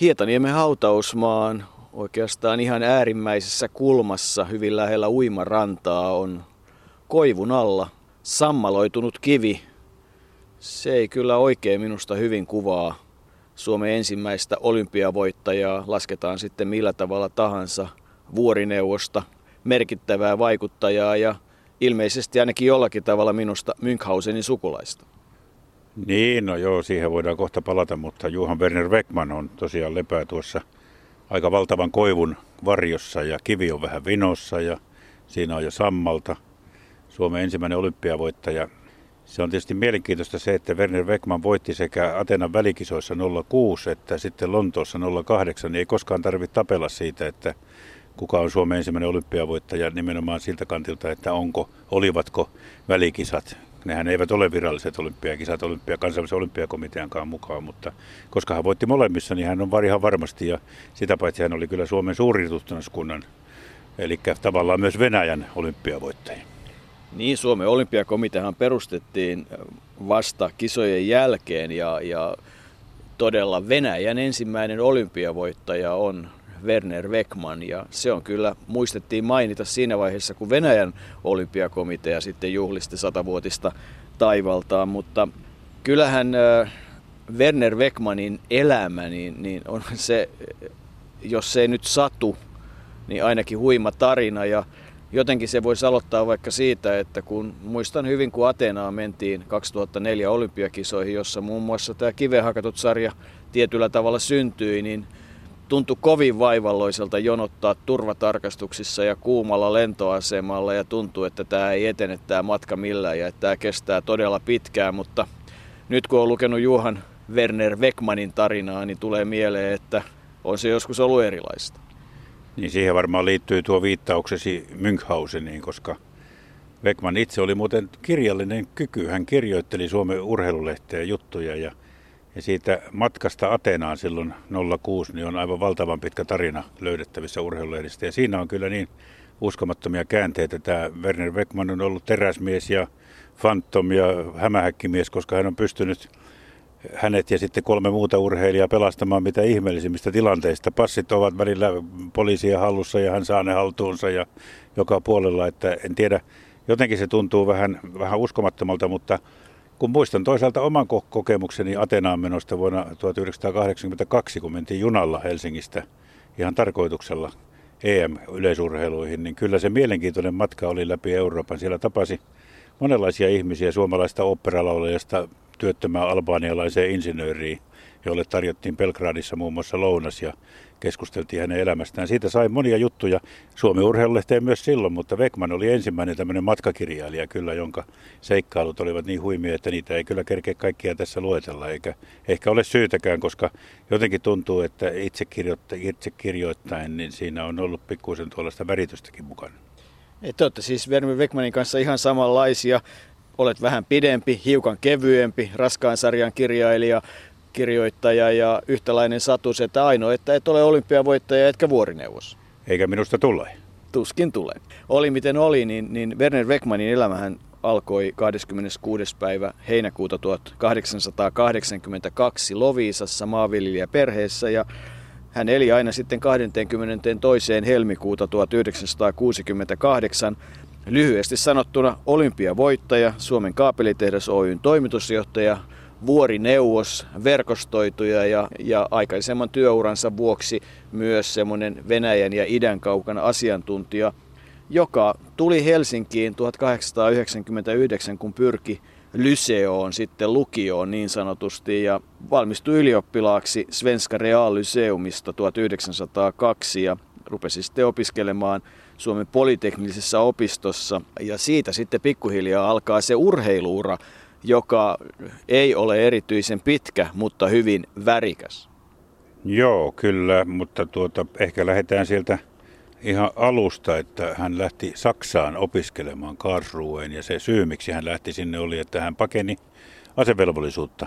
Hietaniemen hautausmaan oikeastaan ihan äärimmäisessä kulmassa hyvin lähellä uimarantaa on koivun alla sammaloitunut kivi. Se ei kyllä oikein minusta hyvin kuvaa Suomen ensimmäistä olympiavoittajaa, lasketaan sitten millä tavalla tahansa, vuorineuvosta, merkittävää vaikuttajaa ja ilmeisesti ainakin jollakin tavalla minusta Münchhausenin sukulaista. Niin, no joo, siihen voidaan kohta palata, mutta Juhan Werner Beckman on tosiaan lepää tuossa aika valtavan koivun varjossa ja kivi on vähän vinossa ja siinä on jo sammalta. Suomen ensimmäinen olympiavoittaja. Se on tietysti mielenkiintoista se, että Werner Beckman voitti sekä Atenan välikisoissa 06 että sitten Lontoossa 08, niin ei koskaan tarvitse tapella siitä, että kuka on Suomen ensimmäinen olympiavoittaja nimenomaan siltä kantilta, että onko, olivatko välikisat Nehän eivät ole viralliset olympiakisat olympia, kansainvälisen olympiakomiteankaan mukaan, mutta koska hän voitti molemmissa, niin hän on ihan varmasti ja sitä paitsi hän oli kyllä Suomen suurin eli tavallaan myös Venäjän olympiavoittaja. Niin, Suomen olympiakomiteahan perustettiin vasta kisojen jälkeen ja, ja todella Venäjän ensimmäinen olympiavoittaja on Werner Weckman ja se on kyllä, muistettiin mainita siinä vaiheessa, kun Venäjän olympiakomitea sitten juhlisti satavuotista taivaltaan, mutta kyllähän Werner Weckmanin elämä, niin, niin on se, jos se ei nyt satu, niin ainakin huima tarina ja jotenkin se voisi aloittaa vaikka siitä, että kun muistan hyvin, kun Ateenaan mentiin 2004 olympiakisoihin, jossa muun muassa tämä kivehakatut sarja tietyllä tavalla syntyi, niin tuntui kovin vaivalloiselta jonottaa turvatarkastuksissa ja kuumalla lentoasemalla ja tuntuu, että tämä ei etene tämä matka millään ja että tämä kestää todella pitkään, mutta nyt kun on lukenut Juhan Werner Weckmanin tarinaa, niin tulee mieleen, että on se joskus ollut erilaista. Niin siihen varmaan liittyy tuo viittauksesi Münchhauseniin, koska Weckman itse oli muuten kirjallinen kyky. Hän kirjoitteli Suomen urheilulehteen juttuja ja ja siitä matkasta Atenaan silloin 06 niin on aivan valtavan pitkä tarina löydettävissä urheilulehdistä. Ja siinä on kyllä niin uskomattomia käänteitä. Tämä Werner Beckman on ollut teräsmies ja fantom ja hämähäkkimies, koska hän on pystynyt hänet ja sitten kolme muuta urheilijaa pelastamaan mitä ihmeellisimmistä tilanteista. Passit ovat välillä poliisien hallussa ja hän saa ne haltuunsa ja joka puolella, että en tiedä, jotenkin se tuntuu vähän, vähän uskomattomalta, mutta kun muistan toisaalta oman kokemukseni Atenaan menosta vuonna 1982, kun mentiin junalla Helsingistä ihan tarkoituksella EM-yleisurheiluihin, niin kyllä se mielenkiintoinen matka oli läpi Euroopan. Siellä tapasi monenlaisia ihmisiä suomalaista operalaulajasta työttömään albaanialaiseen insinööriin, jolle tarjottiin Belgradissa muun muassa lounas ja keskusteltiin hänen elämästään. Siitä sai monia juttuja Suomen urheilulehteen myös silloin, mutta Vekman oli ensimmäinen tämmöinen matkakirjailija kyllä, jonka seikkailut olivat niin huimia, että niitä ei kyllä kerkeä kaikkia tässä luetella, eikä ehkä ole syytäkään, koska jotenkin tuntuu, että itse, kirjoitta, itse kirjoittain, niin siinä on ollut pikkuisen tuollaista väritystäkin mukana. Te olette siis Vermi Vekmanin kanssa ihan samanlaisia. Olet vähän pidempi, hiukan kevyempi, raskaan sarjan kirjailija kirjoittaja ja yhtäläinen satus, että ainoa, että et ole olympiavoittaja etkä vuorineuvos. Eikä minusta tule. Tuskin tulee. Oli miten oli, niin, niin Werner Beckmanin elämähän alkoi 26. päivä heinäkuuta 1882 Loviisassa maanviljelijäperheessä ja hän eli aina sitten 22. helmikuuta 1968 lyhyesti sanottuna olympiavoittaja, Suomen kaapelitehdas Oyn toimitusjohtaja, vuorineuvos, verkostoituja ja, ja aikaisemman työuransa vuoksi myös semmoinen Venäjän ja idän kaukana asiantuntija, joka tuli Helsinkiin 1899, kun pyrki Lyseoon, sitten lukioon niin sanotusti, ja valmistui ylioppilaaksi Svenska Reallyseumista 1902 ja rupesi sitten opiskelemaan Suomen politeknisessä opistossa. Ja siitä sitten pikkuhiljaa alkaa se urheiluura, joka ei ole erityisen pitkä, mutta hyvin värikäs. Joo, kyllä, mutta tuota, ehkä lähdetään sieltä ihan alusta, että hän lähti Saksaan opiskelemaan Karlsruheen ja se syy, miksi hän lähti sinne oli, että hän pakeni asevelvollisuutta.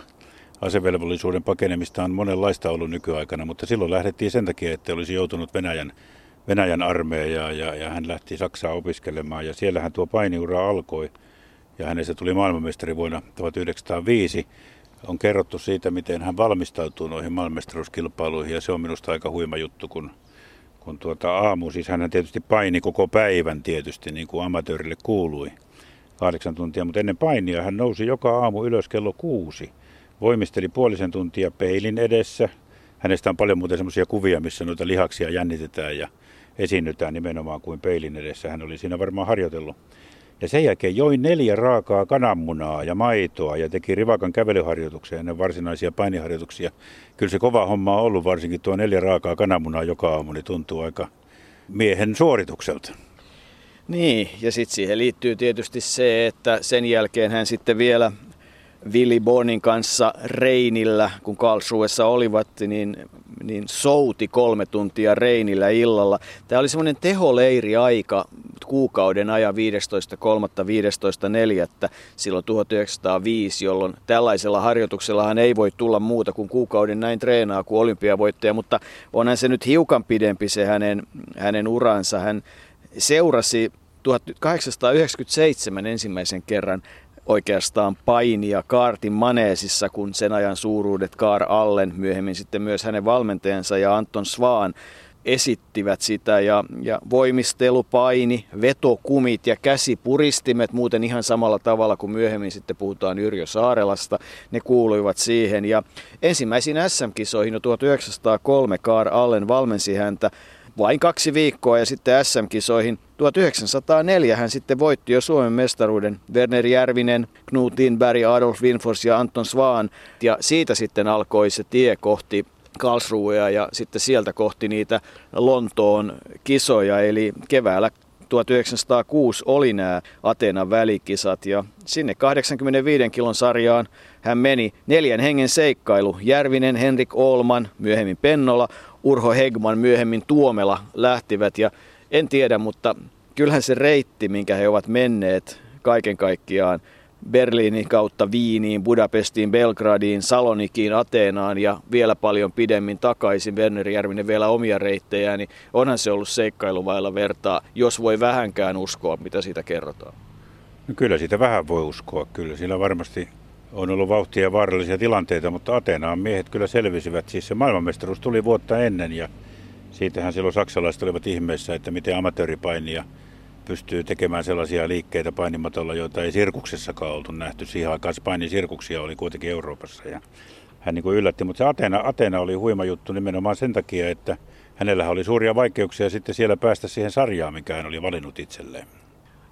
Asevelvollisuuden pakenemista on monenlaista ollut nykyaikana, mutta silloin lähdettiin sen takia, että olisi joutunut Venäjän, Venäjän armeijaan ja, ja hän lähti Saksaan opiskelemaan ja siellähän tuo painiura alkoi ja hänestä tuli maailmanmestari vuonna 1905. on kerrottu siitä, miten hän valmistautuu noihin maailmestaruuskilpailuihin ja se on minusta aika huima juttu, kun, kun tuota aamu, siis hän tietysti paini koko päivän tietysti, niin kuin amatöörille kuului, kahdeksan tuntia, mutta ennen painia hän nousi joka aamu ylös kello kuusi, voimisteli puolisen tuntia peilin edessä, hänestä on paljon muuten semmoisia kuvia, missä noita lihaksia jännitetään ja esiinnytään nimenomaan kuin peilin edessä. Hän oli siinä varmaan harjoitellut. Ja sen jälkeen join neljä raakaa kananmunaa ja maitoa ja teki rivakan kävelyharjoituksia ennen varsinaisia painiharjoituksia. Kyllä se kova homma on ollut, varsinkin tuo neljä raakaa kananmunaa joka aamu, niin tuntuu aika miehen suoritukselta. Niin, ja sitten siihen liittyy tietysti se, että sen jälkeen hän sitten vielä Willy Bonin kanssa Reinillä, kun Karlsruessa olivat, niin, niin souti kolme tuntia Reinillä illalla. Tämä oli semmoinen teholeiri aika kuukauden ajan 15.3.15.4. silloin 1905, jolloin tällaisella harjoituksella ei voi tulla muuta kuin kuukauden näin treenaa kuin olympiavoittaja, mutta onhan se nyt hiukan pidempi se hänen, hänen uransa. Hän seurasi 1897 ensimmäisen kerran oikeastaan painia Kaartin maneesissa, kun sen ajan suuruudet Kaar Allen, myöhemmin sitten myös hänen valmentajansa ja Anton Svaan esittivät sitä. Ja, ja voimistelupaini, vetokumit ja käsipuristimet muuten ihan samalla tavalla kuin myöhemmin sitten puhutaan Yrjö Saarelasta, ne kuuluivat siihen. Ja ensimmäisiin SM-kisoihin jo 1903 Kaar Allen valmensi häntä vain kaksi viikkoa ja sitten SM-kisoihin 1904 hän sitten voitti jo Suomen mestaruuden Werner Järvinen, Knut Lindberg, Adolf Winfors ja Anton Svaan. Ja siitä sitten alkoi se tie kohti Karlsruhea ja sitten sieltä kohti niitä Lontoon kisoja. Eli keväällä 1906 oli nämä Atenan välikisat ja sinne 85 kilon sarjaan hän meni neljän hengen seikkailu. Järvinen, Henrik Olman, myöhemmin Pennola, Urho Hegman, myöhemmin Tuomela lähtivät ja en tiedä, mutta kyllähän se reitti, minkä he ovat menneet kaiken kaikkiaan Berliinin kautta Viiniin, Budapestiin, Belgradiin, Salonikiin, Ateenaan ja vielä paljon pidemmin takaisin Werner Järvinen vielä omia reittejä, niin onhan se ollut seikkailuvailla vertaa, jos voi vähänkään uskoa, mitä siitä kerrotaan. No kyllä siitä vähän voi uskoa, kyllä. Sillä varmasti on ollut vauhtia ja vaarallisia tilanteita, mutta Ateenaan miehet kyllä selvisivät. Siis se maailmanmestaruus tuli vuotta ennen ja siitähän silloin saksalaiset olivat ihmeessä, että miten amatööripainija pystyy tekemään sellaisia liikkeitä painimatolla, joita ei sirkuksessakaan oltu nähty. Siihen aikaan painisirkuksia oli kuitenkin Euroopassa ja hän niin kuin yllätti. Mutta se Atena, Atena oli huima juttu nimenomaan sen takia, että hänellä oli suuria vaikeuksia sitten siellä päästä siihen sarjaan, mikä hän oli valinnut itselleen.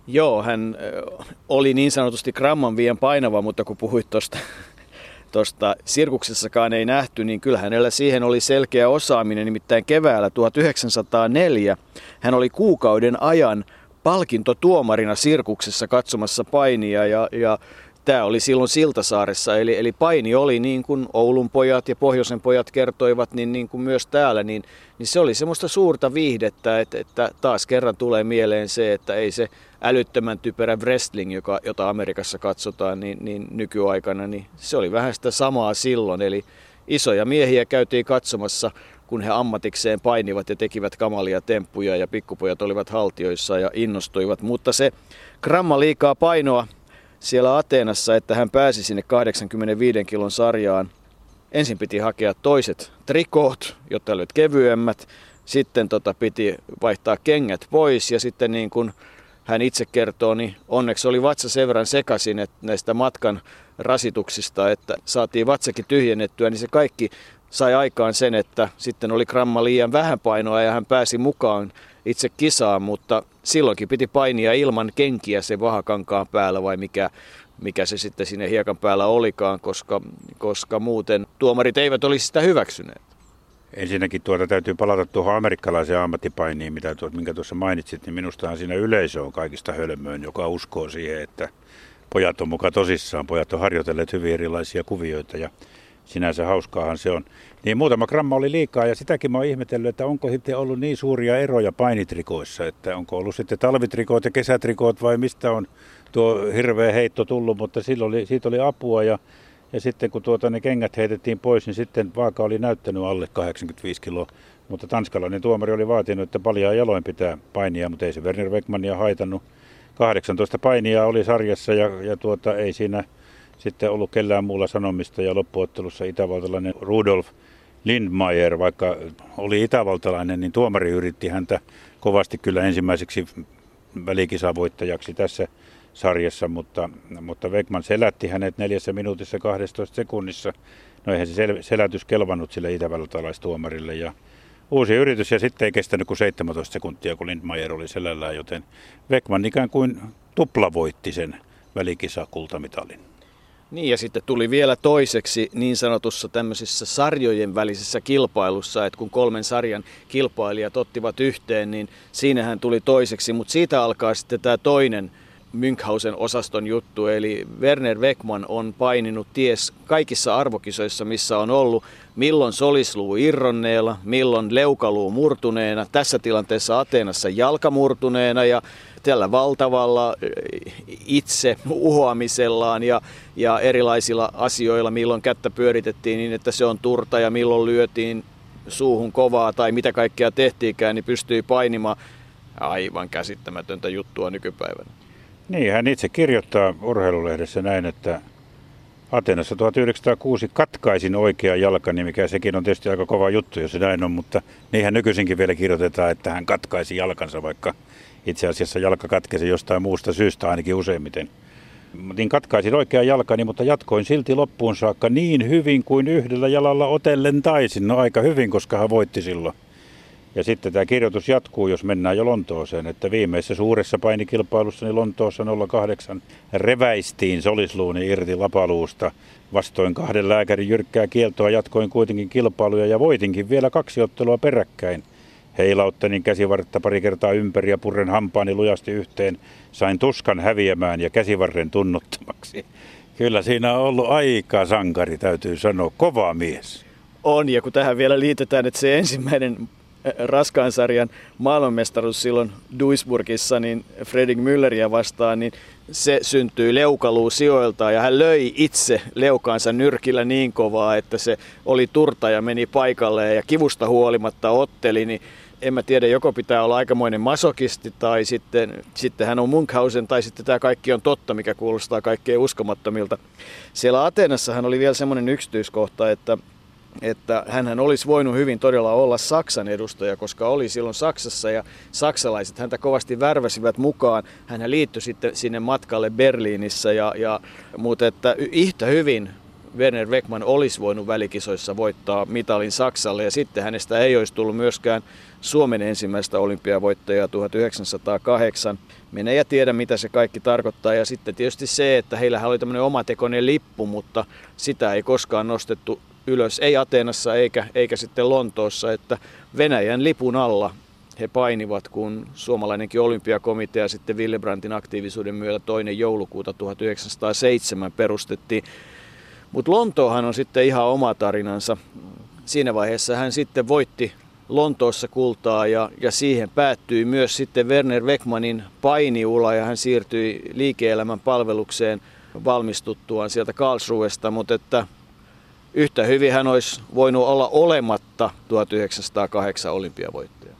Joo, hän oli niin sanotusti gramman vien painava, mutta kun puhuit tuosta tuosta sirkuksessakaan ei nähty, niin kyllä hänellä siihen oli selkeä osaaminen. Nimittäin keväällä 1904 hän oli kuukauden ajan palkintotuomarina sirkuksessa katsomassa painia ja, ja tämä oli silloin Siltasaaressa, eli, eli paini oli niin kuin Oulun pojat ja Pohjoisen pojat kertoivat, niin, niin kuin myös täällä, niin, niin se oli semmoista suurta viihdettä, että, että taas kerran tulee mieleen se, että ei se älyttömän typerä wrestling, joka, jota Amerikassa katsotaan niin, niin nykyaikana, niin se oli vähän sitä samaa silloin, eli isoja miehiä käytiin katsomassa kun he ammatikseen painivat ja tekivät kamalia temppuja ja pikkupojat olivat haltioissa ja innostuivat. Mutta se gramma liikaa painoa siellä Ateenassa, että hän pääsi sinne 85 kilon sarjaan. Ensin piti hakea toiset trikoot, jotta olivat kevyemmät. Sitten tota piti vaihtaa kengät pois ja sitten niin kuin hän itse kertoo, niin onneksi oli vatsa sen verran sekaisin että näistä matkan rasituksista, että saatiin vatsakin tyhjennettyä, niin se kaikki sai aikaan sen, että sitten oli gramma liian vähän painoa ja hän pääsi mukaan itse kisaan, mutta silloinkin piti painia ilman kenkiä se vahakankaan päällä vai mikä, mikä se sitten sinne hiekan päällä olikaan, koska, koska muuten tuomarit eivät olisi sitä hyväksyneet. Ensinnäkin tuota täytyy palata tuohon amerikkalaiseen ammattipainiin, mitä tuot, minkä tuossa mainitsit, niin minustahan siinä yleisö on kaikista hölmöön, joka uskoo siihen, että pojat on mukaan tosissaan. Pojat on harjoitelleet hyvin erilaisia kuvioita ja sinänsä hauskaahan se on. Niin muutama gramma oli liikaa ja sitäkin mä oon ihmetellyt, että onko sitten ollut niin suuria eroja painitrikoissa, että onko ollut sitten talvitrikoot ja kesätrikoot vai mistä on tuo hirveä heitto tullut, mutta silloin oli, siitä oli apua ja, ja sitten kun tuota ne kengät heitettiin pois, niin sitten vaaka oli näyttänyt alle 85 kiloa. Mutta tanskalainen tuomari oli vaatinut, että paljon jaloin pitää painia, mutta ei se Werner Beckmania haitannut. 18 painia oli sarjassa ja, ja tuota, ei siinä sitten ollut kellään muulla sanomista ja loppuottelussa itävaltalainen Rudolf Lindmeier, vaikka oli itävaltalainen, niin tuomari yritti häntä kovasti kyllä ensimmäiseksi välikisavoittajaksi tässä sarjassa, mutta, mutta Wegman selätti hänet neljässä minuutissa 12 sekunnissa. No eihän se sel- selätys kelvannut sille itävaltalaistuomarille ja uusi yritys ja sitten ei kestänyt kuin 17 sekuntia, kun Lindmeier oli selällään, joten Wegman ikään kuin tuplavoitti sen välikisakultamitalin. Niin ja sitten tuli vielä toiseksi niin sanotussa tämmöisissä sarjojen välisessä kilpailussa, että kun kolmen sarjan kilpailijat ottivat yhteen, niin siinähän tuli toiseksi, mutta siitä alkaa sitten tämä toinen Münchhausen osaston juttu, eli Werner Weckman on paininut ties kaikissa arvokisoissa, missä on ollut, milloin solisluu irronneella, milloin leukaluu murtuneena, tässä tilanteessa Ateenassa jalkamurtuneena ja tällä valtavalla eh, itse uhoamisellaan ja, ja erilaisilla asioilla, milloin kättä pyöritettiin niin, että se on turta ja milloin lyötiin suuhun kovaa tai mitä kaikkea tehtiinkään, niin pystyi painimaan. Aivan käsittämätöntä juttua nykypäivänä. Niin, hän itse kirjoittaa urheilulehdessä näin, että Atenassa 1906 katkaisin oikea jalkani, mikä sekin on tietysti aika kova juttu, jos se näin on, mutta niinhän nykyisinkin vielä kirjoitetaan, että hän katkaisi jalkansa, vaikka itse asiassa jalka katkesi jostain muusta syystä ainakin useimmiten. Niin katkaisin oikea jalkani, mutta jatkoin silti loppuun saakka niin hyvin kuin yhdellä jalalla otellen taisin. No aika hyvin, koska hän voitti silloin. Ja sitten tämä kirjoitus jatkuu, jos mennään jo Lontooseen, että viimeisessä suuressa painikilpailussa niin Lontoossa 08 reväistiin solisluuni irti lapaluusta. Vastoin kahden lääkärin jyrkkää kieltoa jatkoin kuitenkin kilpailuja ja voitinkin vielä kaksi ottelua peräkkäin. Heilauttelin käsivartta pari kertaa ympäri ja purren hampaani lujasti yhteen. Sain tuskan häviämään ja käsivarren tunnuttomaksi. Kyllä siinä on ollut aika sankari, täytyy sanoa. Kova mies. On, ja kun tähän vielä liitetään, että se ensimmäinen raskaan sarjan maailmanmestaruus silloin Duisburgissa niin Fredrik Mülleria vastaan, niin se syntyi leukaluu sijoilta ja hän löi itse leukaansa nyrkillä niin kovaa, että se oli turta ja meni paikalle ja kivusta huolimatta otteli, niin en mä tiedä, joko pitää olla aikamoinen masokisti tai sitten, sitten hän on Munkhausen tai sitten tämä kaikki on totta, mikä kuulostaa kaikkein uskomattomilta. Siellä Atenassa hän oli vielä semmoinen yksityiskohta, että että hän olisi voinut hyvin todella olla Saksan edustaja, koska oli silloin Saksassa ja saksalaiset häntä kovasti värväsivät mukaan. Hän liittyi sitten sinne matkalle Berliinissä ja, ja mutta että yhtä hyvin Werner Weckman olisi voinut välikisoissa voittaa mitalin Saksalle ja sitten hänestä ei olisi tullut myöskään Suomen ensimmäistä olympiavoittajaa 1908. Minä ja tiedä, mitä se kaikki tarkoittaa. Ja sitten tietysti se, että heillä oli tämmöinen omatekoinen lippu, mutta sitä ei koskaan nostettu ylös, ei Ateenassa eikä, eikä sitten Lontoossa, että Venäjän lipun alla he painivat, kun suomalainenkin olympiakomitea sitten Willebrandtin aktiivisuuden myötä toinen joulukuuta 1907 perustettiin. Mutta Lontoohan on sitten ihan oma tarinansa. Siinä vaiheessa hän sitten voitti Lontoossa kultaa ja, ja siihen päättyi myös sitten Werner Weckmanin painiula ja hän siirtyi liike-elämän palvelukseen valmistuttuaan sieltä Karlsruhesta, mutta että yhtä hyvin hän olisi voinut olla olematta 1908 olympiavoittaja.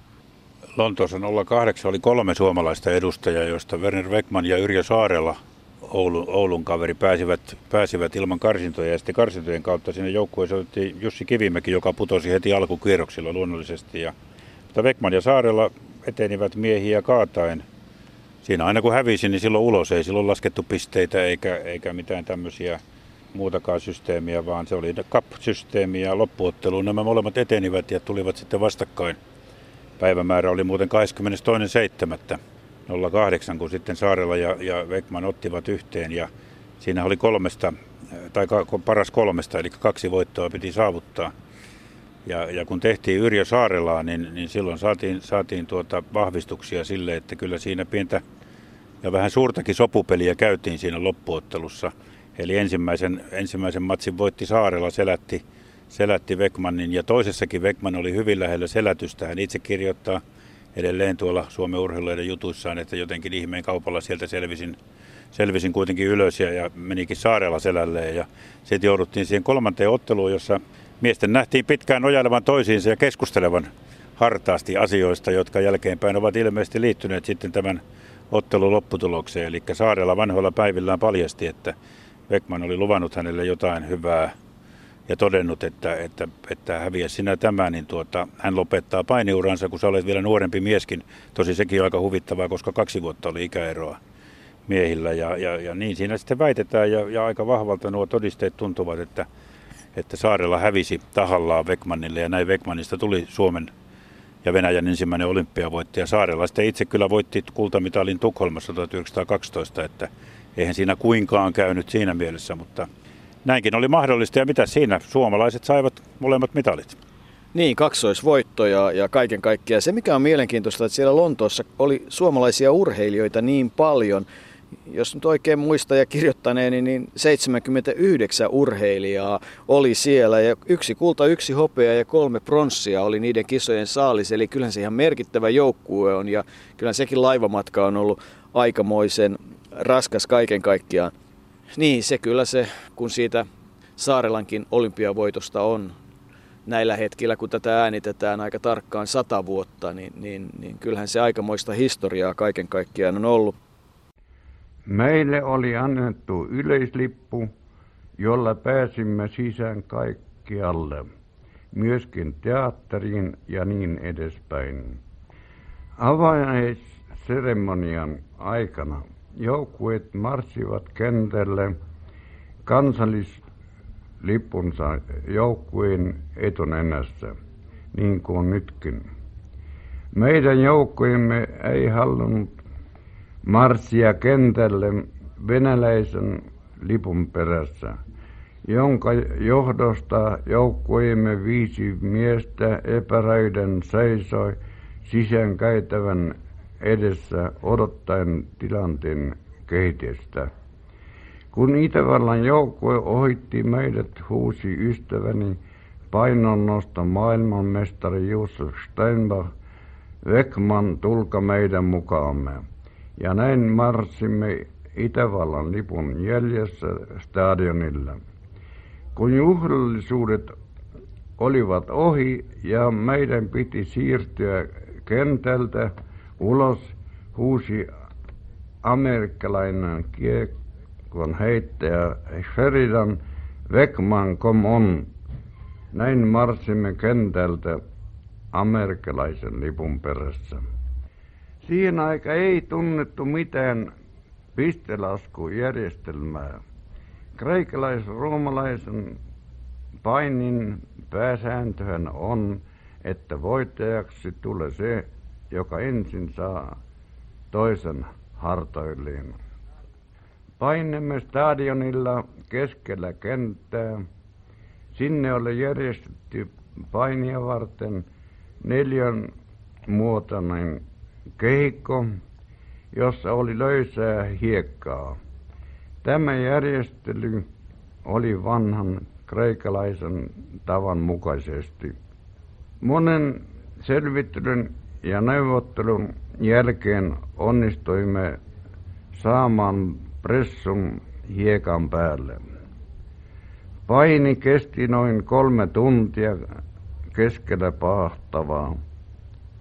Lontoossa 08 oli kolme suomalaista edustajaa, joista Werner Weckman ja Yrjö Saarella Oulun, Oulun kaveri pääsivät, pääsivät ilman karsintoja ja sitten karsintojen kautta sinne joukkueeseen otettiin Jussi Kivimäki, joka putosi heti alkukierroksilla luonnollisesti. Ja, mutta Weckman ja Saarella etenivät miehiä kaataen. Siinä aina kun hävisi, niin silloin ulos ei silloin laskettu pisteitä eikä, eikä mitään tämmöisiä muutakaan systeemiä, vaan se oli CAP-systeemi ja loppuotteluun nämä molemmat etenivät ja tulivat sitten vastakkain. Päivämäärä oli muuten 22.7. 08, kun sitten Saarella ja, ja Wegman ottivat yhteen ja siinä oli kolmesta, tai paras kolmesta, eli kaksi voittoa piti saavuttaa. Ja, ja kun tehtiin Yrjö Saarelaa, niin, niin silloin saatiin, saatiin tuota vahvistuksia sille, että kyllä siinä pientä ja vähän suurtakin sopupeliä käytiin siinä loppuottelussa. Eli ensimmäisen, ensimmäisen matsin voitti Saarella, selätti, selätti Vekmanin ja toisessakin Vekman oli hyvin lähellä selätystä. Hän itse kirjoittaa edelleen tuolla Suomen urheiluiden jutuissaan, että jotenkin ihmeen kaupalla sieltä selvisin, selvisin kuitenkin ylös ja, ja menikin Saarella selälleen. Ja sitten jouduttiin siihen kolmanteen otteluun, jossa miesten nähtiin pitkään nojailevan toisiinsa ja keskustelevan hartaasti asioista, jotka jälkeenpäin ovat ilmeisesti liittyneet sitten tämän ottelun lopputulokseen. Eli Saarella vanhoilla päivillään paljasti, että Beckman oli luvannut hänelle jotain hyvää ja todennut, että, että, että häviä sinä tämä, niin tuota, hän lopettaa painiuransa, kun sä olet vielä nuorempi mieskin. Tosi sekin on aika huvittavaa, koska kaksi vuotta oli ikäeroa miehillä ja, ja, ja niin siinä sitten väitetään ja, ja aika vahvalta nuo todisteet tuntuvat, että, että Saarella hävisi tahallaan Vekmanille ja näin Vekmanista tuli Suomen ja Venäjän ensimmäinen olympiavoittaja. Saarella sitten itse kyllä voitti kultamitalin Tukholmassa 1912, että eihän siinä kuinkaan käynyt siinä mielessä, mutta näinkin oli mahdollista ja mitä siinä? Suomalaiset saivat molemmat mitalit. Niin, kaksoisvoittoja ja kaiken kaikkiaan. Se mikä on mielenkiintoista, että siellä Lontoossa oli suomalaisia urheilijoita niin paljon, jos nyt oikein muista ja kirjoittaneeni, niin 79 urheilijaa oli siellä ja yksi kulta, yksi hopea ja kolme pronssia oli niiden kisojen saalis. Eli kyllähän se ihan merkittävä joukkue on ja kyllä sekin laivamatka on ollut aikamoisen raskas kaiken kaikkiaan. Niin, se kyllä se, kun siitä Saarelankin olympiavoitosta on näillä hetkillä, kun tätä äänitetään aika tarkkaan sata vuotta, niin, niin, niin kyllähän se aikamoista historiaa kaiken kaikkiaan on ollut. Meille oli annettu yleislippu, jolla pääsimme sisään kaikkialle, myöskin teatteriin ja niin edespäin. Avainaisseremonian aikana joukkueet marssivat kentälle kansallislippunsa joukkueen etunenässä, niin kuin nytkin. Meidän joukkueemme ei halunnut marssia kentälle venäläisen lipun perässä, jonka johdosta joukkueemme viisi miestä epäröiden seisoi sisäänkäytävän edessä odottaen tilanteen kehitystä. Kun Itävallan joukkue ohitti meidät, huusi ystäväni painonnosto maailmanmestari Josef Steinbach, Vekman, tulka meidän mukaamme. Ja näin marssimme Itävallan lipun jäljessä stadionilla. Kun juhlallisuudet olivat ohi ja meidän piti siirtyä kentältä, Ulos huusi amerikkalainen kiekon heittäjä Sheridan Vekman kom on. Näin marssimme kentältä amerikkalaisen lipun perässä. Siihen aika ei tunnettu mitään pistelaskujärjestelmää. Kreikalais-roomalaisen painin pääsääntöhän on, että voittajaksi tulee se, joka ensin saa toisen hartoilleen. Painemme stadionilla keskellä kenttää. Sinne oli järjestetty painia varten neljän muotoinen kehikko, jossa oli löysää hiekkaa. Tämä järjestely oli vanhan kreikalaisen tavan mukaisesti. Monen selvittelyn ja neuvottelun jälkeen onnistuimme saamaan pressun hiekan päälle. Paini kesti noin kolme tuntia keskellä pahtavaa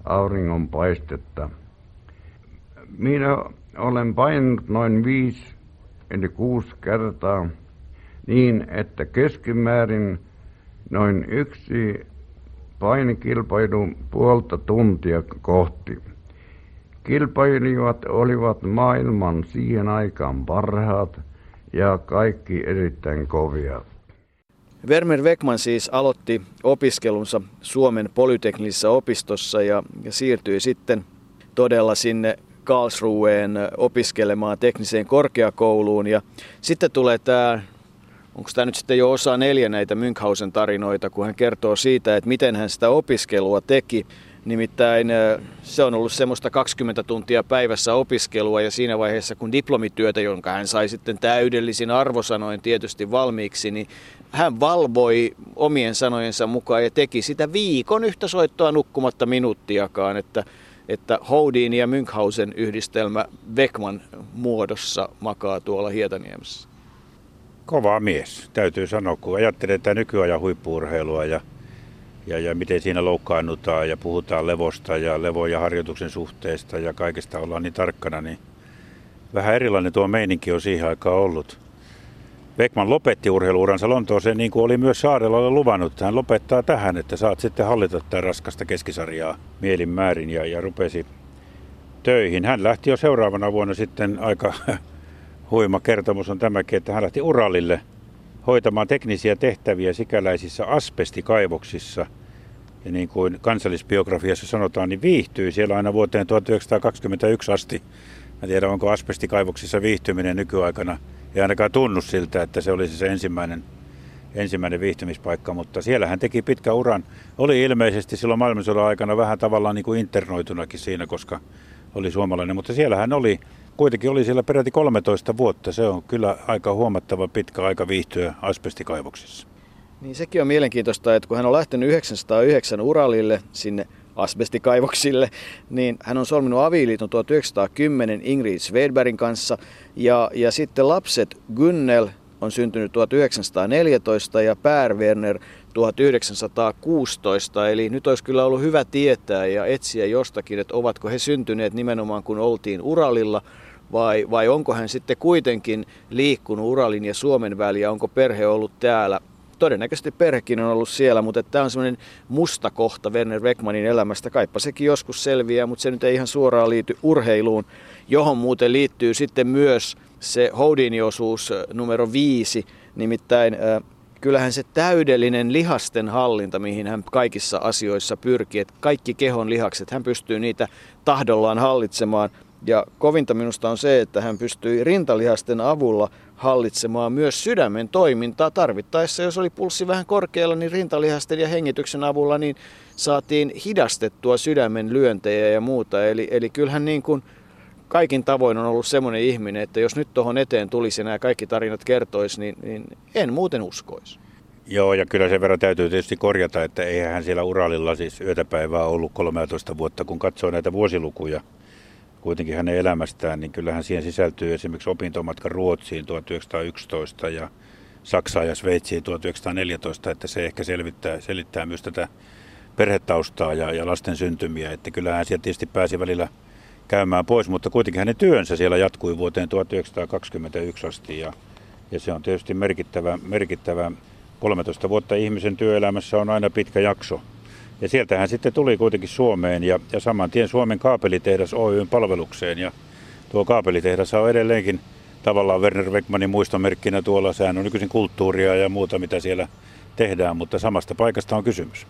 auringonpaistetta. Minä olen painut noin viisi eli kuusi kertaa niin, että keskimäärin noin yksi painikilpailu puolta tuntia kohti. Kilpailijat olivat maailman siihen aikaan parhaat ja kaikki erittäin kovia. Vermer Wegman siis aloitti opiskelunsa Suomen polyteknisessä opistossa ja, ja siirtyi sitten todella sinne Karlsruheen opiskelemaan tekniseen korkeakouluun. Ja sitten tulee tämä onko tämä nyt sitten jo osa neljä näitä Münchhausen tarinoita, kun hän kertoo siitä, että miten hän sitä opiskelua teki. Nimittäin se on ollut semmoista 20 tuntia päivässä opiskelua ja siinä vaiheessa kun diplomityötä, jonka hän sai sitten täydellisin arvosanoin tietysti valmiiksi, niin hän valvoi omien sanojensa mukaan ja teki sitä viikon yhtä soittoa nukkumatta minuuttiakaan, että, että Houdin ja Münchhausen yhdistelmä Beckman muodossa makaa tuolla Hietaniemessä. Kova mies, täytyy sanoa, kun ajattelee tätä nykyajan huippuurheilua ja, ja, ja miten siinä loukkaannutaan ja puhutaan levosta ja levo- ja harjoituksen suhteesta ja kaikesta ollaan niin tarkkana, niin vähän erilainen tuo meininki on siihen aikaan ollut. Beckman lopetti urheiluuransa Lontooseen niin kuin oli myös Saarella luvannut. Hän lopettaa tähän, että saat sitten hallita tätä raskasta keskisarjaa mielin määrin ja, ja rupesi töihin. Hän lähti jo seuraavana vuonna sitten aika huima kertomus on tämäkin, että hän lähti Uralille hoitamaan teknisiä tehtäviä sikäläisissä asbestikaivoksissa. Ja niin kuin kansallisbiografiassa sanotaan, niin viihtyi siellä aina vuoteen 1921 asti. Mä tiedän, onko asbestikaivoksissa viihtyminen nykyaikana. Ei ainakaan tunnu siltä, että se olisi se ensimmäinen, ensimmäinen viihtymispaikka, mutta siellä hän teki pitkä uran. Oli ilmeisesti silloin maailmansodan aikana vähän tavallaan niin kuin internoitunakin siinä, koska oli suomalainen, mutta siellä hän oli kuitenkin oli siellä peräti 13 vuotta. Se on kyllä aika huomattava pitkä aika viihtyä asbestikaivoksissa. Niin sekin on mielenkiintoista, että kun hän on lähtenyt 909 Uralille sinne asbestikaivoksille, niin hän on solminut aviiliiton 1910 Ingrid Svedbergin kanssa ja, ja sitten lapset Gunnel on syntynyt 1914 ja Per Werner 1916, eli nyt olisi kyllä ollut hyvä tietää ja etsiä jostakin, että ovatko he syntyneet nimenomaan kun oltiin Uralilla vai, vai onko hän sitten kuitenkin liikkunut Uralin ja Suomen väliä, onko perhe ollut täällä. Todennäköisesti perhekin on ollut siellä, mutta tämä on semmoinen musta kohta Werner Beckmanin elämästä. Kaippa sekin joskus selviää, mutta se nyt ei ihan suoraan liity urheiluun, johon muuten liittyy sitten myös se Houdini-osuus numero viisi, nimittäin kyllähän se täydellinen lihasten hallinta, mihin hän kaikissa asioissa pyrkii, että kaikki kehon lihakset, hän pystyy niitä tahdollaan hallitsemaan – ja kovinta minusta on se, että hän pystyi rintalihasten avulla hallitsemaan myös sydämen toimintaa tarvittaessa. Jos oli pulssi vähän korkealla, niin rintalihasten ja hengityksen avulla niin saatiin hidastettua sydämen lyöntejä ja muuta. Eli, eli kyllähän niin kuin kaikin tavoin on ollut semmoinen ihminen, että jos nyt tuohon eteen tulisi nämä kaikki tarinat kertoisi, niin, niin en muuten uskoisi. Joo, ja kyllä sen verran täytyy tietysti korjata, että eihän hän siellä Uralilla siis yötäpäivää ollut 13 vuotta, kun katsoo näitä vuosilukuja kuitenkin hänen elämästään, niin kyllähän siihen sisältyy esimerkiksi opintomatka Ruotsiin 1911 ja Saksaan ja Sveitsiin 1914, että se ehkä selvittää, selittää myös tätä perhetaustaa ja, ja lasten syntymiä, että kyllähän sieltä tietysti pääsi välillä käymään pois, mutta kuitenkin hänen työnsä siellä jatkui vuoteen 1921 asti ja, ja se on tietysti merkittävä, merkittävä 13 vuotta ihmisen työelämässä on aina pitkä jakso. Ja sieltä sitten tuli kuitenkin Suomeen ja, ja saman tien Suomen kaapelitehdas Oyn palvelukseen. Ja tuo kaapelitehdas on edelleenkin tavallaan Werner Beckmanin muistomerkkinä tuolla. Sehän on nykyisin kulttuuria ja muuta, mitä siellä tehdään, mutta samasta paikasta on kysymys.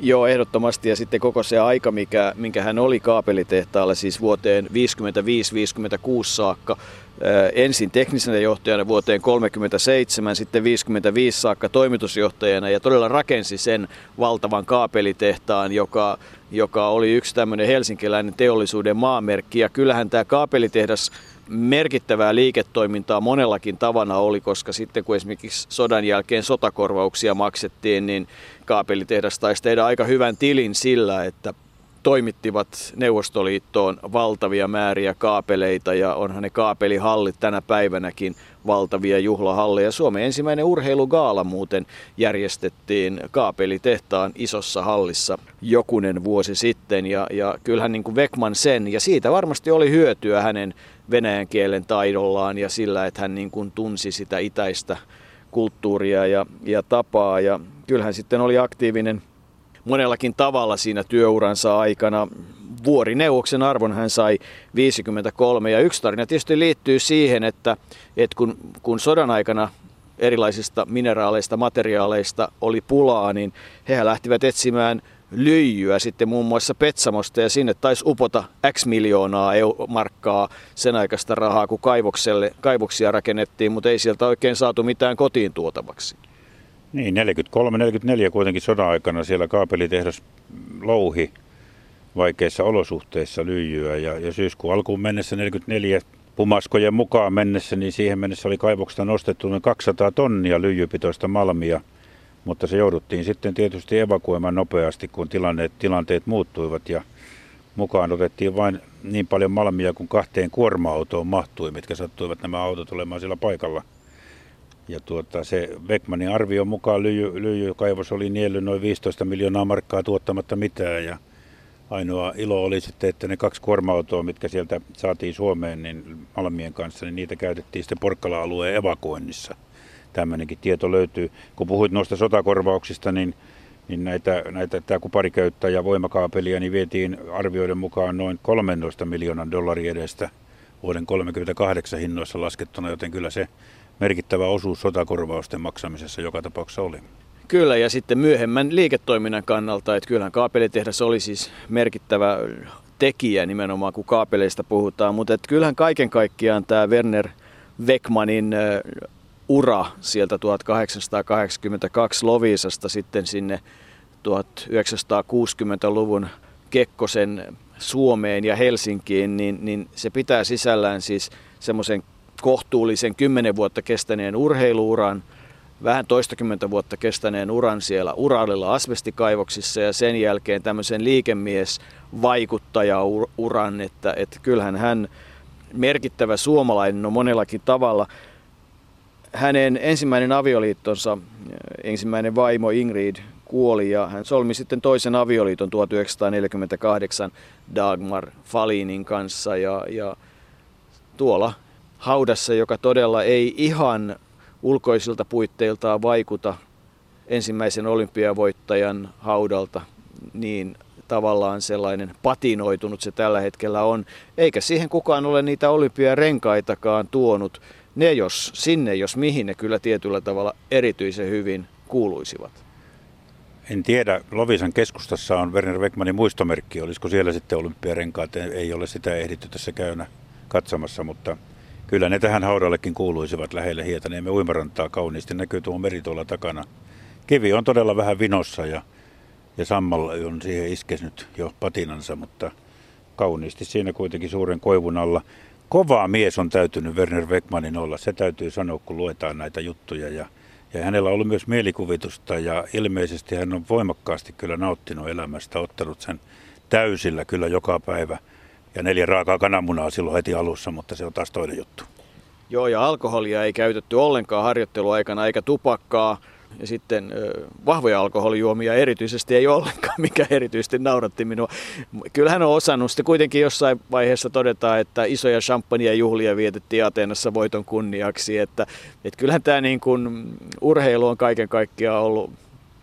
Joo, ehdottomasti. Ja sitten koko se aika, mikä, minkä hän oli kaapelitehtaalla, siis vuoteen 55-56 saakka, ensin teknisenä johtajana vuoteen 37, sitten 55 saakka toimitusjohtajana ja todella rakensi sen valtavan kaapelitehtaan, joka, joka oli yksi tämmöinen helsinkiläinen teollisuuden maamerkki. Ja kyllähän tämä kaapelitehdas merkittävää liiketoimintaa monellakin tavana oli, koska sitten kun esimerkiksi sodan jälkeen sotakorvauksia maksettiin, niin kaapelitehdas taisi tehdä aika hyvän tilin sillä, että toimittivat Neuvostoliittoon valtavia määriä kaapeleita ja onhan ne kaapelihallit tänä päivänäkin valtavia juhlahalleja. Suomen ensimmäinen urheilugaala muuten järjestettiin kaapelitehtaan isossa hallissa jokunen vuosi sitten ja, ja kyllähän niin kuin Vekman sen ja siitä varmasti oli hyötyä hänen venäjän kielen taidollaan ja sillä, että hän niin kuin tunsi sitä itäistä kulttuuria ja, ja tapaa ja kyllähän sitten oli aktiivinen monellakin tavalla siinä työuransa aikana. Vuorineuvoksen arvon hän sai 53 ja yksi tarina tietysti liittyy siihen, että, että kun, kun sodan aikana erilaisista mineraaleista, materiaaleista oli pulaa, niin he lähtivät etsimään lyijyä sitten muun muassa Petsamosta ja sinne taisi upota X miljoonaa markkaa sen aikaista rahaa, kun kaivokselle, kaivoksia rakennettiin, mutta ei sieltä oikein saatu mitään kotiin tuotavaksi. Niin, 43-44 kuitenkin sodan aikana siellä kaapelitehdas louhi vaikeissa olosuhteissa lyijyä. Ja, ja syyskuun alkuun mennessä 44 pumaskojen mukaan mennessä, niin siihen mennessä oli kaivoksesta nostettu noin 200 tonnia lyijypitoista malmia, mutta se jouduttiin sitten tietysti evakuoimaan nopeasti, kun tilanteet, tilanteet muuttuivat. Ja mukaan otettiin vain niin paljon malmia kuin kahteen kuorma-autoon mahtui, mitkä sattuivat nämä autot olemaan siellä paikalla – ja tuota, se Beckmanin arvion mukaan lyijy, lyijykaivos oli niellyt noin 15 miljoonaa markkaa tuottamatta mitään. Ja ainoa ilo oli sitten, että ne kaksi kuorma-autoa, mitkä sieltä saatiin Suomeen niin Malmien kanssa, niin niitä käytettiin sitten Porkkala-alueen evakuoinnissa. tämmöinenkin tieto löytyy. Kun puhuit noista sotakorvauksista, niin, niin näitä, näitä tämä kupariköyttä ja voimakaapelia niin vietiin arvioiden mukaan noin 13 miljoonan dollaria edestä vuoden 1938 hinnoissa laskettuna, joten kyllä se merkittävä osuus sotakorvausten maksamisessa joka tapauksessa oli. Kyllä, ja sitten myöhemmän liiketoiminnan kannalta, että kyllähän kaapelitehdas oli siis merkittävä tekijä nimenomaan, kun kaapeleista puhutaan, mutta että kyllähän kaiken kaikkiaan tämä Werner Weckmanin ura sieltä 1882 Lovisasta sitten sinne 1960-luvun Kekkosen Suomeen ja Helsinkiin, niin, niin se pitää sisällään siis semmoisen kohtuullisen kymmenen vuotta kestäneen urheiluuran, vähän toistakymmentä vuotta kestäneen uran siellä Uralilla asbestikaivoksissa ja sen jälkeen tämmöisen liikemies vaikuttajauran, että, että kyllähän hän merkittävä suomalainen on monellakin tavalla. Hänen ensimmäinen avioliittonsa, ensimmäinen vaimo Ingrid kuoli ja hän solmi sitten toisen avioliiton 1948 Dagmar Falinin kanssa ja, ja tuolla haudassa, joka todella ei ihan ulkoisilta puitteiltaan vaikuta ensimmäisen olympiavoittajan haudalta, niin tavallaan sellainen patinoitunut se tällä hetkellä on. Eikä siihen kukaan ole niitä olympiarenkaitakaan tuonut. Ne jos sinne, jos mihin ne kyllä tietyllä tavalla erityisen hyvin kuuluisivat. En tiedä, Lovisan keskustassa on Werner Beckmanin muistomerkki. Olisiko siellä sitten olympiarenkaat? Ei ole sitä ehditty tässä käynä katsomassa, mutta kyllä ne tähän haudallekin kuuluisivat lähelle Hietaniemen uimarantaa kauniisti. Näkyy tuo meri tuolla takana. Kivi on todella vähän vinossa ja, ja sammalla on siihen iskesnyt jo patinansa, mutta kauniisti siinä kuitenkin suuren koivun alla. Kova mies on täytynyt Werner Beckmanin olla, se täytyy sanoa, kun luetaan näitä juttuja. Ja, ja hänellä on ollut myös mielikuvitusta ja ilmeisesti hän on voimakkaasti kyllä nauttinut elämästä, ottanut sen täysillä kyllä joka päivä – ja neljä raakaa kananmunaa silloin heti alussa, mutta se on taas toinen juttu. Joo, ja alkoholia ei käytetty ollenkaan harjoitteluaikana eikä tupakkaa. Ja sitten vahvoja alkoholijuomia erityisesti ei ollenkaan, mikä erityisesti nauratti minua. Kyllähän on osannut sitten kuitenkin jossain vaiheessa todeta, että isoja champagne juhlia vietettiin Ateenassa voiton kunniaksi. Että, että kyllähän tämä niin kuin urheilu on kaiken kaikkiaan ollut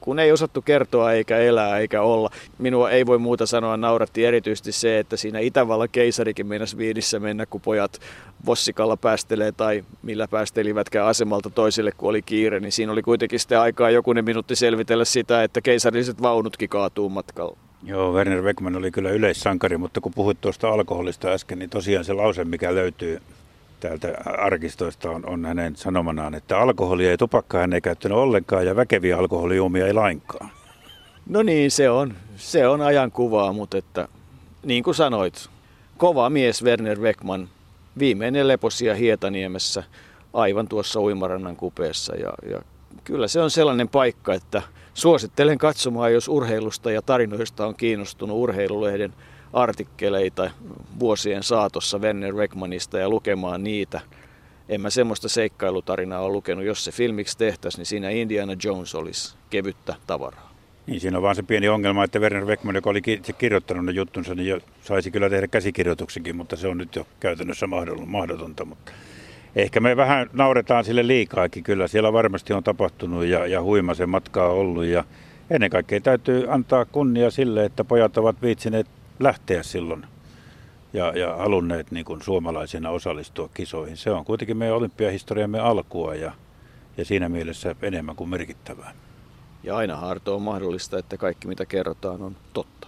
kun ei osattu kertoa eikä elää eikä olla. Minua ei voi muuta sanoa, nauratti erityisesti se, että siinä Itävallan keisarikin meinasi viidissä mennä, kun pojat vossikalla päästelee tai millä päästelivätkään asemalta toiselle, kun oli kiire, niin siinä oli kuitenkin sitten aikaa jokunen minuutti selvitellä sitä, että keisarilliset vaunutkin kaatuu matkalla. Joo, Werner Beckman oli kyllä yleissankari, mutta kun puhuit tuosta alkoholista äsken, niin tosiaan se lause, mikä löytyy täältä arkistoista on, on hänen sanomanaan, että alkoholia ja tupakkaa hän ei käyttänyt ollenkaan ja väkeviä alkoholijuomia ei lainkaan. No niin, se on, se on ajan kuvaa, mutta että niin kuin sanoit, kova mies Werner Beckman, viimeinen leposia Hietaniemessä, aivan tuossa uimarannan kupeessa. Ja, ja kyllä se on sellainen paikka, että suosittelen katsomaan, jos urheilusta ja tarinoista on kiinnostunut urheilulehden artikkeleita vuosien saatossa Werner Weckmanista ja lukemaan niitä. En mä semmoista seikkailutarinaa ole lukenut. Jos se filmiksi tehtäisiin, niin siinä Indiana Jones olisi kevyttä tavaraa. Niin, siinä on vaan se pieni ongelma, että Werner Beckman, joka oli kirjoittanut ne juttunsa, niin jo saisi kyllä tehdä käsikirjoituksenkin, mutta se on nyt jo käytännössä mahdotonta. Mutta ehkä me vähän nauretaan sille liikaakin kyllä. Siellä varmasti on tapahtunut ja, ja huima se matka on ollut. Ja ennen kaikkea täytyy antaa kunnia sille, että pojat ovat viitsineet lähteä silloin ja, ja halunneet niin kuin suomalaisina osallistua kisoihin. Se on kuitenkin meidän olympiahistoriamme alkua ja, ja siinä mielessä enemmän kuin merkittävää. Ja aina harto on mahdollista, että kaikki mitä kerrotaan on totta.